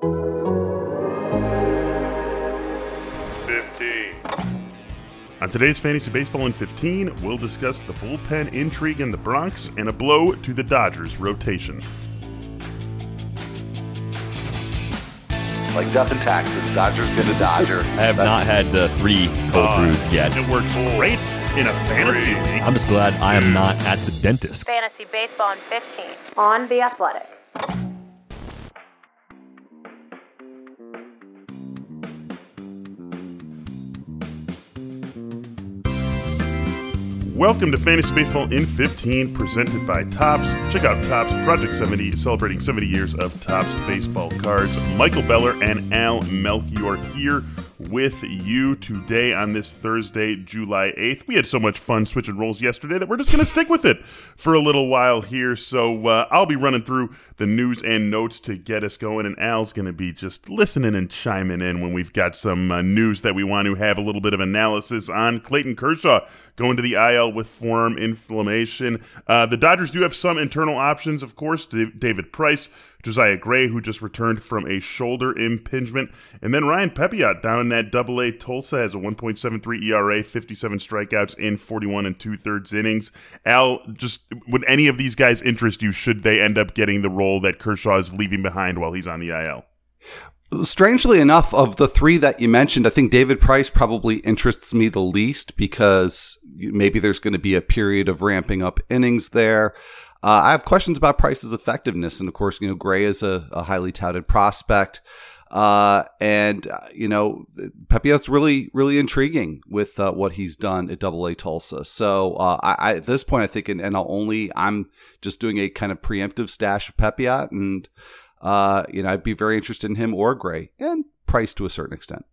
15. On today's Fantasy Baseball in 15, we'll discuss the bullpen intrigue in the Bronx and a blow to the Dodgers rotation. like death and taxes. Dodgers get a Dodger. I have not had uh, three cold brews yet. It works great in a fantasy league. I'm just glad I am not at the dentist. Fantasy Baseball in 15 on The Athletic. Welcome to Fantasy Baseball in 15, presented by Topps. Check out Topps Project 70, celebrating 70 years of Topps baseball cards. Michael Beller and Al Melchior here with you today on this Thursday, July 8th. We had so much fun switching roles yesterday that we're just going to stick with it for a little while here. So uh, I'll be running through the news and notes to get us going, and Al's going to be just listening and chiming in when we've got some uh, news that we want to have a little bit of analysis on. Clayton Kershaw going to the IL with forearm inflammation. Uh, the Dodgers do have some internal options, of course. David Price Josiah Gray, who just returned from a shoulder impingement. And then Ryan Pepiot down in that double A Tulsa has a 1.73 ERA, 57 strikeouts in 41 and two thirds innings. Al, just would any of these guys interest you should they end up getting the role that Kershaw is leaving behind while he's on the IL? Strangely enough, of the three that you mentioned, I think David Price probably interests me the least because maybe there's going to be a period of ramping up innings there. Uh, I have questions about Price's effectiveness, and of course, you know, Gray is a, a highly touted prospect, uh, and uh, you know, Pepiot's really, really intriguing with uh, what he's done at Double A Tulsa. So uh, I, I, at this point, I think, and, and I'll only I'm just doing a kind of preemptive stash of Pepiot, and uh, you know, I'd be very interested in him or Gray and Price to a certain extent.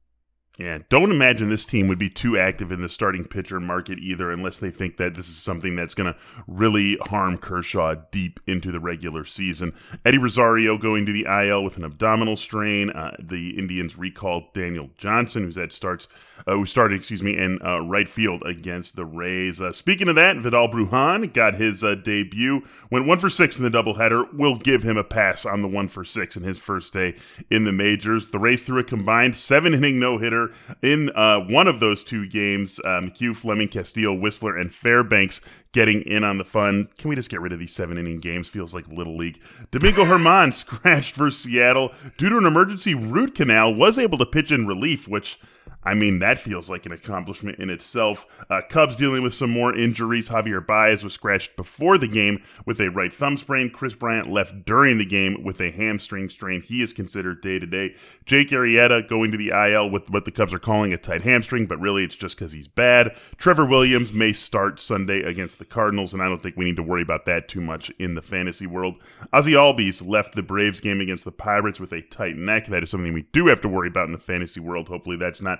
Yeah, don't imagine this team would be too active in the starting pitcher market either, unless they think that this is something that's going to really harm Kershaw deep into the regular season. Eddie Rosario going to the IL with an abdominal strain. Uh, the Indians recalled Daniel Johnson, who's had starts, uh, who started, excuse me, in uh, right field against the Rays. Uh, speaking of that, Vidal Brujan got his uh, debut, went one for six in the doubleheader. We'll give him a pass on the one for six in his first day in the majors. The Rays threw a combined seven inning no hitter in uh, one of those two games. Uh, McHugh, Fleming, Castillo, Wisler, and Fairbanks getting in on the fun. Can we just get rid of these seven inning games? Feels like Little League. Domingo Germán scratched for Seattle due to an emergency root canal, was able to pitch in relief, which I mean, that feels like an accomplishment in itself. Uh, Cubs dealing with some more injuries. Javier Baez was scratched before the game with a right thumb sprain. Kris Bryant left during the game with a hamstring strain. He is considered day to day. Jake Arrieta going to the IL with what the Cubs are calling a tight hamstring, but really it's just because he's bad. Trevor Williams may start Sunday against the Cardinals, and I don't think we need to worry about that too much in the fantasy world. Ozzie Albies left the Braves game against the Pirates with a tight neck. That is something we do have to worry about in the fantasy world. Hopefully that's not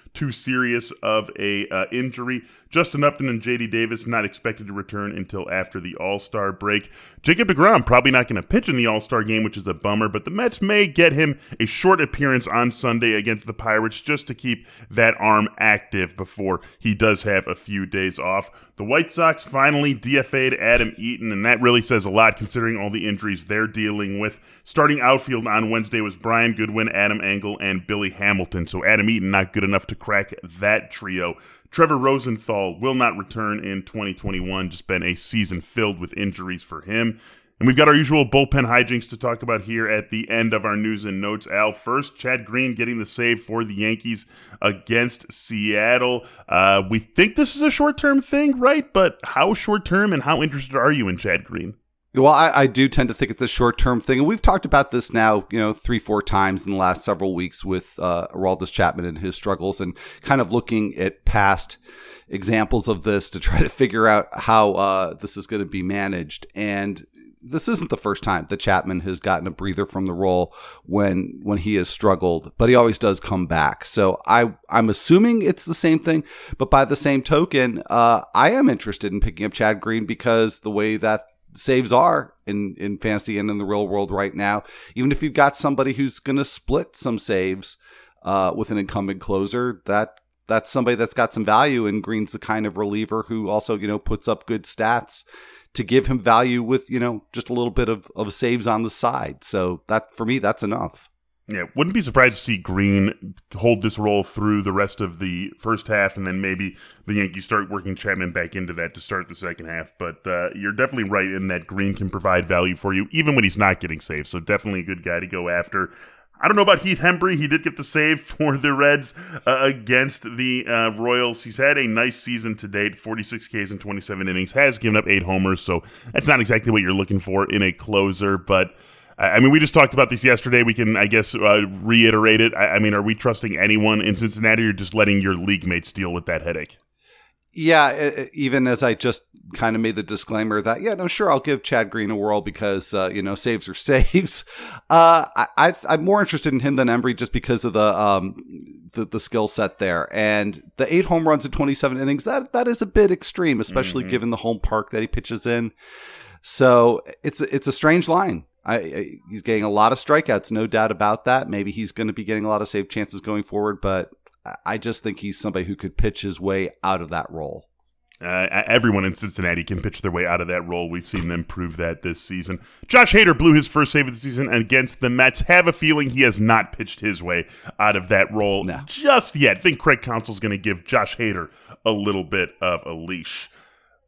too serious of a uh, injury. Justin Upton and JD Davis not expected to return until after the All Star break. Jacob DeGrom probably not going to pitch in the All Star game, which is a bummer, but the Mets may get him a short appearance on Sunday against the Pirates just to keep that arm active before he does have a few days off. The White Sox finally DFA'd Adam Eaton, and that really says a lot considering all the injuries they're dealing with. Starting outfield on Wednesday was Brian Goodwin, Adam Engel, and Billy Hamilton. So Adam Eaton not good enough to crack that trio. Trevor Rosenthal will not return in 2021. Just been a season filled with injuries for him. And we've got our usual bullpen hijinks to talk about here at the end of our news and notes. Al, first, Chad Green getting the save for the Yankees against Seattle. Uh, we think this is a short term thing, right? But how short term and how interested are you in Chad Green? Well, I, I, do tend to think it's a short term thing. And we've talked about this now, you know, three, four times in the last several weeks with uh, Aroldis Chapman and his struggles and kind of looking at past examples of this to try to figure out how uh, this is going to be managed. And this isn't the first time that Chapman has gotten a breather from the role when when he has struggled, but he always does come back. So I I'm assuming it's the same thing, but by the same token, uh, I am interested in picking up Chad Green because the way that saves are in in fantasy and in the real world right now, even if you've got somebody who's going to split some saves uh, with an incumbent closer, that that's somebody that's got some value and Green's the kind of reliever who also, you know, puts up good stats to give him value with, you know, just a little bit of, of saves on the side. So that for me, that's enough. Yeah, wouldn't be surprised to see Green hold this role through the rest of the first half, and then maybe the Yankees start working Chapman back into that to start the second half. But uh, you're definitely right in that Green can provide value for you, even when he's not getting saves. So definitely a good guy to go after. I don't know about Heath Hembree. He did get the save for the Reds uh, against the uh, Royals. He's had a nice season to date 46 Ks in 27 innings, has given up eight homers. So that's not exactly what you're looking for in a closer. But I mean, we just talked about this yesterday. We can, I guess, uh, reiterate it. I, I mean, are we trusting anyone in Cincinnati or just letting your league mates deal with that headache? Yeah, even as I just kind of made the disclaimer that yeah, no, sure, I'll give Chad Green a whirl because uh, you know saves are saves. Uh, I, am more interested in him than Hembree just because of the um, the, the skill set there and the eight home runs in 27 innings. That that is a bit extreme, especially mm-hmm. given the home park that he pitches in. So it's it's a strange line. I, I, he's getting a lot of strikeouts, no doubt about that. Maybe he's going to be getting a lot of save chances going forward, but I just think he's somebody who could pitch his way out of that role. Uh, everyone in Cincinnati can pitch their way out of that role. We've seen them prove that this season. Josh Hader blew his first save of the season against the Mets. Have a feeling he has not pitched his way out of that role no. just yet. I think Craig Counsell's going to give Josh Hader a little bit of a leash.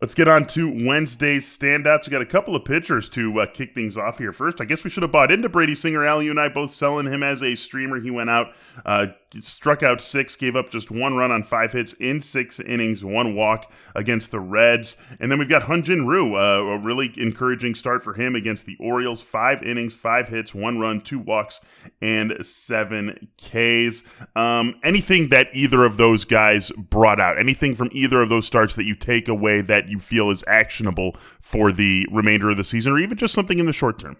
Let's get on to Wednesday's standouts. We got a couple of pitchers to uh, kick things off here. First, I guess we should have bought into Brady Singer. Al, you and I both selling him as a streamer. He went out, uh, struck out six, gave up just one run on five hits in six innings, one walk against the Reds. And then we've got Hyun Jin Ryu, uh, a really encouraging start for him against the Orioles. Five innings, five hits, one run, two walks, and seven Ks. Um, anything that either of those guys brought out, anything from either of those starts that you take away that you feel is actionable for the remainder of the season, or even just something in the short term?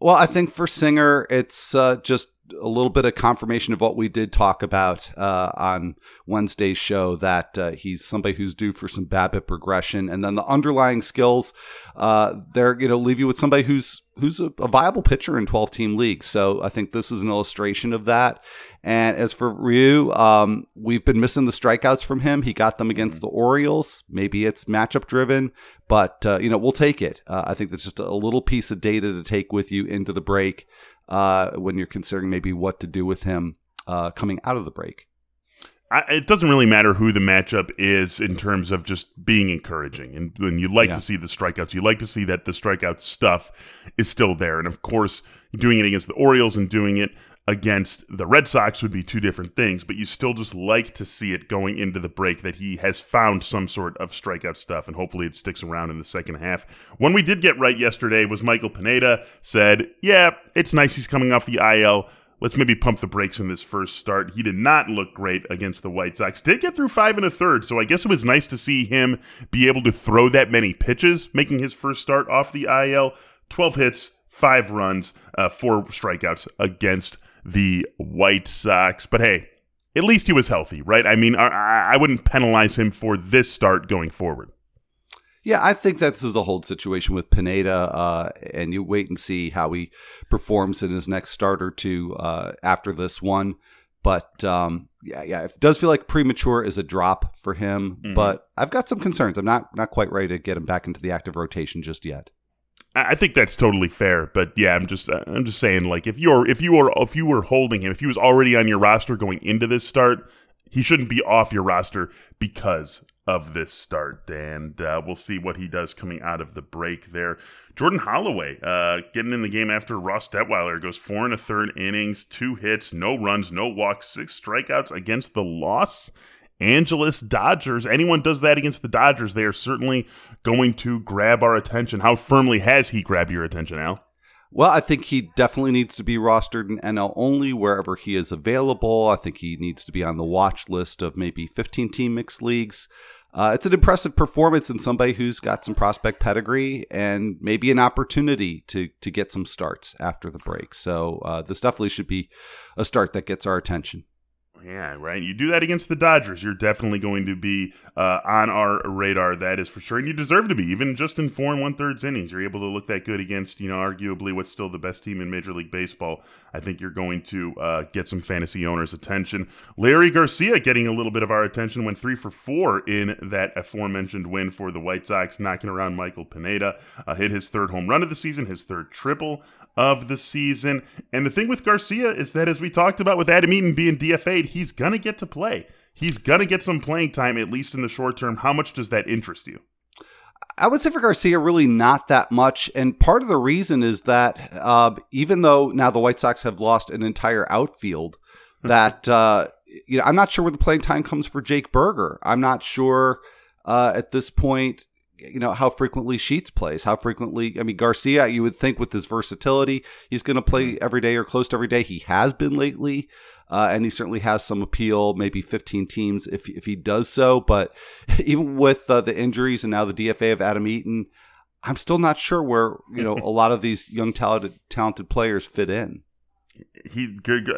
Well, I think for Singer, it's uh, just a little bit of confirmation of what we did talk about uh, on Wednesday's show that uh, he's somebody who's due for some BABIP progression, and then the underlying skills, uh, they're you know leave you with somebody who's who's a, a viable pitcher in 12 team leagues. So I think this is an illustration of that. And as for Ryu, um, we've been missing the strikeouts from him. He got them against the Orioles. Maybe it's matchup driven, but uh, you know we'll take it. Uh, I think that's just a little piece of data to take with you into the break uh, when you're considering maybe what to do with him uh, coming out of the break. I, it doesn't really matter who the matchup is in terms of just being encouraging. And, and you like yeah. to see the strikeouts. You like to see that the strikeout stuff is still there. And of course, doing it against the Orioles and doing it against the Red Sox would be two different things, but you still just like to see it going into the break that he has found some sort of strikeout stuff, and hopefully it sticks around in the second half. One we did get right yesterday was Michael Pineda said, Yeah, it's nice he's coming off the IL let's maybe pump the brakes in this first start. He did not look great against the White Sox. Did get through five and a third, so I guess it was nice to see him be able to throw that many pitches, making his first start off the IL. 12 hits, five runs, uh, four strikeouts against the White Sox. But hey, at least he was healthy, right? I mean, I, I wouldn't penalize him for this start going forward. Yeah, I think that this is the whole situation with Pineda, uh, and you wait and see how he performs in his next start or two uh, after this one. But um, yeah, yeah, it does feel like premature is a drop for him. Mm-hmm. But I've got some concerns. I'm not not quite ready to get him back into the active rotation just yet. I think that's totally fair, but yeah, I'm just I'm just saying like if you're if you were if you were holding him, if he was already on your roster going into this start, he shouldn't be off your roster because of this start, and uh, we'll see what he does coming out of the break there. Jordan Holloway uh, getting in the game after Ross Detwiler goes four and a third innings, two hits, no runs, no walks, six strikeouts against the Los Angeles Dodgers. Anyone does that against the Dodgers, they are certainly going to grab our attention. How firmly has he grabbed your attention, Al? Well, I think he definitely needs to be rostered in NL only wherever he is available. I think he needs to be on the watch list of maybe 15 team mixed leagues. uh, it's an impressive performance in somebody who's got some prospect pedigree and maybe an opportunity to to get some starts after the break. So uh, this definitely should be a start that gets our attention. Yeah, right. You do that against the Dodgers, you're definitely going to be uh, on our radar. That is for sure, and you deserve to be. Even just in four and one thirds innings, you're able to look that good against, you know, arguably what's still the best team in Major League Baseball. I think you're going to uh, get some fantasy owners' attention. Leury Garcia getting a little bit of our attention, went three for four in that aforementioned win for the White Sox, knocking around Michael Pineda. Uh, hit his third home run of the season, his third triple of the season. And the thing with Garcia is that, as we talked about with Adam Eaton being DFA'd, he's going to get to play. He's going to get some playing time, at least in the short term. How much does that interest you? I would say for Garcia, really not that much. And part of the reason is that uh, even though now the White Sox have lost an entire outfield, that, uh, you know, I'm not sure where the playing time comes for Jake Burger. I'm not sure uh, at this point you know how frequently Sheets plays, how frequently. I mean, Garcia, you would think with his versatility, he's going to play every day or close to every day. He has been lately, uh, and he certainly has some appeal. Maybe 15 teams if if he does so. But even with uh, the injuries and now the DFA of Adam Eaton, I'm still not sure where you know a lot of these young talented talented players fit in he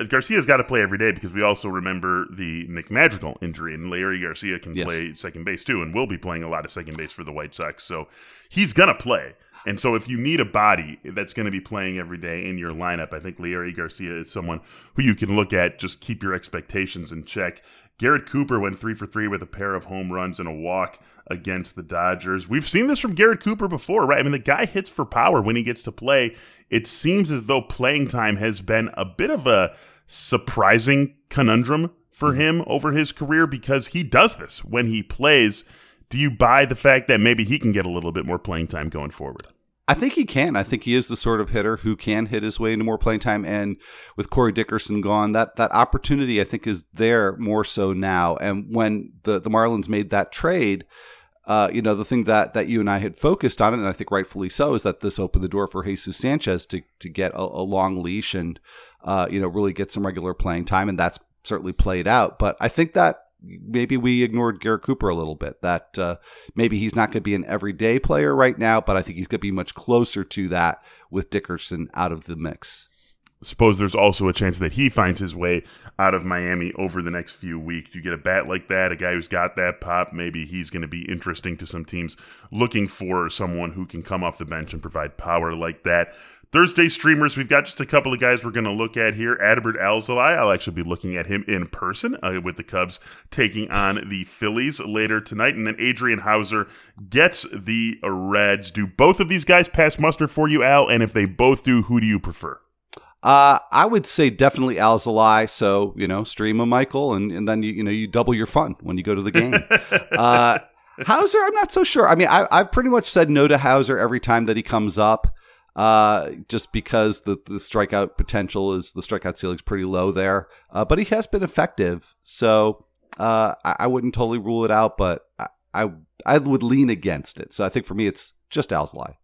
Garcia's got to play every day because we also remember the Nick Madrigal injury, and Leury Garcia can yes. play second base too, and will be playing a lot of second base for the White Sox. So he's gonna play. And so if you need a body that's going to be playing every day in your lineup, I think Leury Garcia is someone who you can look at. Just keep your expectations in check. Garrett Cooper went three for three with a pair of home runs and a walk against the Dodgers. We've seen this from Garrett Cooper before, right? I mean, the guy hits for power when he gets to play. It seems as though playing time has been a bit of a surprising conundrum for mm-hmm. him over his career because he does this when he plays. Do you buy the fact that maybe he can get a little bit more playing time going forward? I think he can. I think he is the sort of hitter who can hit his way into more playing time. And with Corey Dickerson gone, that that opportunity I think is there more so now. And when the the Marlins made that trade, uh, you know, the thing that that you and I had focused on, and I think rightfully so, is that this opened the door for Jesus Sanchez to to get a, a long leash and uh, you know really get some regular playing time, and that's certainly played out. But I think that maybe we ignored Garrett Cooper a little bit. That uh, maybe he's not going to be an everyday player right now, but I think he's going to be much closer to that with Dickerson out of the mix. Suppose there's also a chance that he finds his way out of Miami over the next few weeks. You get a bat like that, a guy who's got that pop, maybe he's going to be interesting to some teams looking for someone who can come off the bench and provide power like that. Thursday streamers, we've got just a couple of guys we're going to look at here. Adbert Alzolay, I'll actually be looking at him in person uh, with the Cubs taking on the Phillies later tonight. And then Adrian Houser gets the Reds. Do both of these guys pass muster for you, Al? And if they both do, who do you prefer? Uh, I would say definitely Alzolay. So, you know, stream a Michael and, and then, you, you know, you double your fun when you go to the game. uh, Houser, I'm not so sure. I mean, I, I've pretty much said no to Houser every time that he comes up uh, just because the, the strikeout potential is the strikeout ceiling is pretty low there. Uh, but he has been effective, so uh, I, I, wouldn't totally rule it out, but I, I, I would lean against it. So I think for me, it's just Alzolay.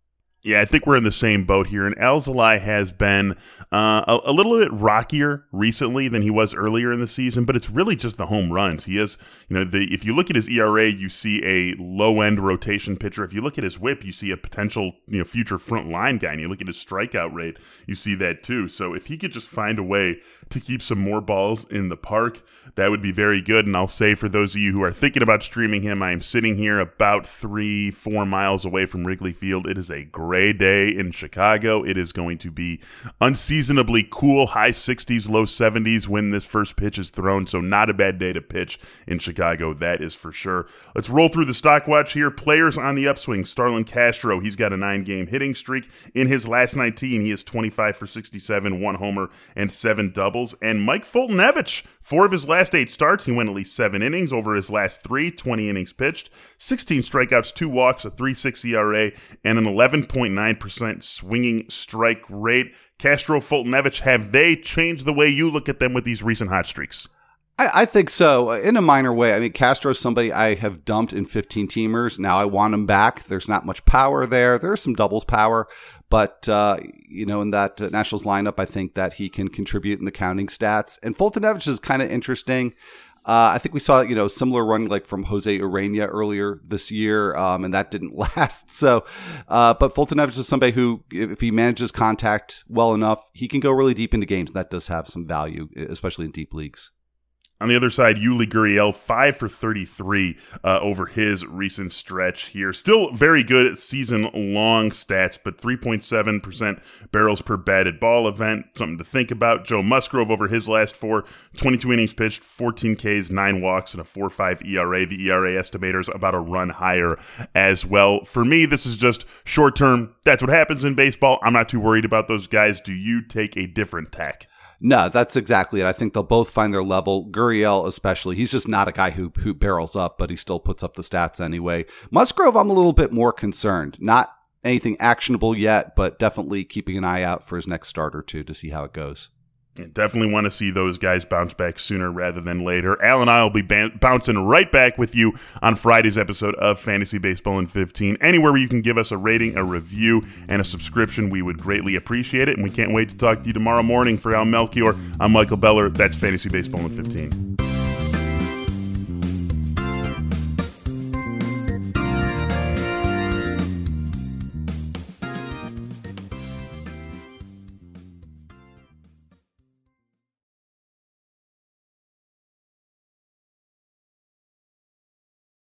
Yeah, I think we're in the same boat here. And Alzolay has been uh, a, a, little bit rockier recently than he was earlier in the season, but it's really just the home runs. He has, you know, the, if you look at his ERA, you see a low end rotation pitcher. If you look at his whip, you see a potential, you know, future front line guy. And you look at his strikeout rate, you see that too. So if he could just find a way to keep some more balls in the park, that would be very good. And I'll say for those of you who are thinking about streaming him, I am sitting here about three, four miles away from Wrigley Field. It is a great gray day in Chicago. It is going to be unseasonably cool, high 60s, low 70s when this first pitch is thrown. So, not a bad day to pitch in Chicago, that is for sure. Let's roll through the stock watch here. Players on the upswing. Starlin Castro, he's got a nine game hitting streak. In his last 19, he is 25 for 67, one homer, and seven doubles. And Mike Foltynewicz, four of his last eight starts, he went at least seven innings over his last three, 20 innings pitched, 16 strikeouts, two walks, a 3.6 ERA, and an 11.9% swinging strike rate. Castro Foltynewicz, have they changed the way you look at them with these recent hot streaks? I, I, think so, in a minor way. I mean, Castro's somebody I have dumped in 15 teamers. Now I want him back. There's not much power there. There's some doubles power, but uh, you know, in that uh, Nationals lineup, I think that he can contribute in the counting stats. And Foltynewicz is kind of interesting. Uh, I think we saw you know similar run like from Jose Urena earlier this year, um, and that didn't last. So, uh, but Foltynewicz is somebody who, if he manages contact well enough, he can go really deep into games. That does have some value, especially in deep leagues. On the other side, Yuli Gurriel, 5 for 33 uh, over his recent stretch here. Still very good season long stats, but 3.7% barrels per batted ball event. Something to think about. Joe Musgrove over his last four, 22 innings pitched, 14 Ks, 9 walks, and a 4 5 ERA. The ERA estimator's about a run higher as well. For me, this is just short term. That's what happens in baseball. I'm not too worried about those guys. Do you take a different tack? No, that's exactly it. I think they'll both find their level. Gurriel, especially, he's just not a guy who who barrels up, but he still puts up the stats anyway. Musgrove, I'm a little bit more concerned. Not anything actionable yet, but definitely keeping an eye out for his next start or two to see how it goes. Definitely want to see those guys bounce back sooner rather than later. Al and I will be bouncing right back with you on Friday's episode of Fantasy Baseball in 15. Anywhere where you can give us a rating, a review, and a subscription, we would greatly appreciate it. And we can't wait to talk to you tomorrow morning. For Al Melchior, I'm Michael Beller. That's Fantasy Baseball in 15.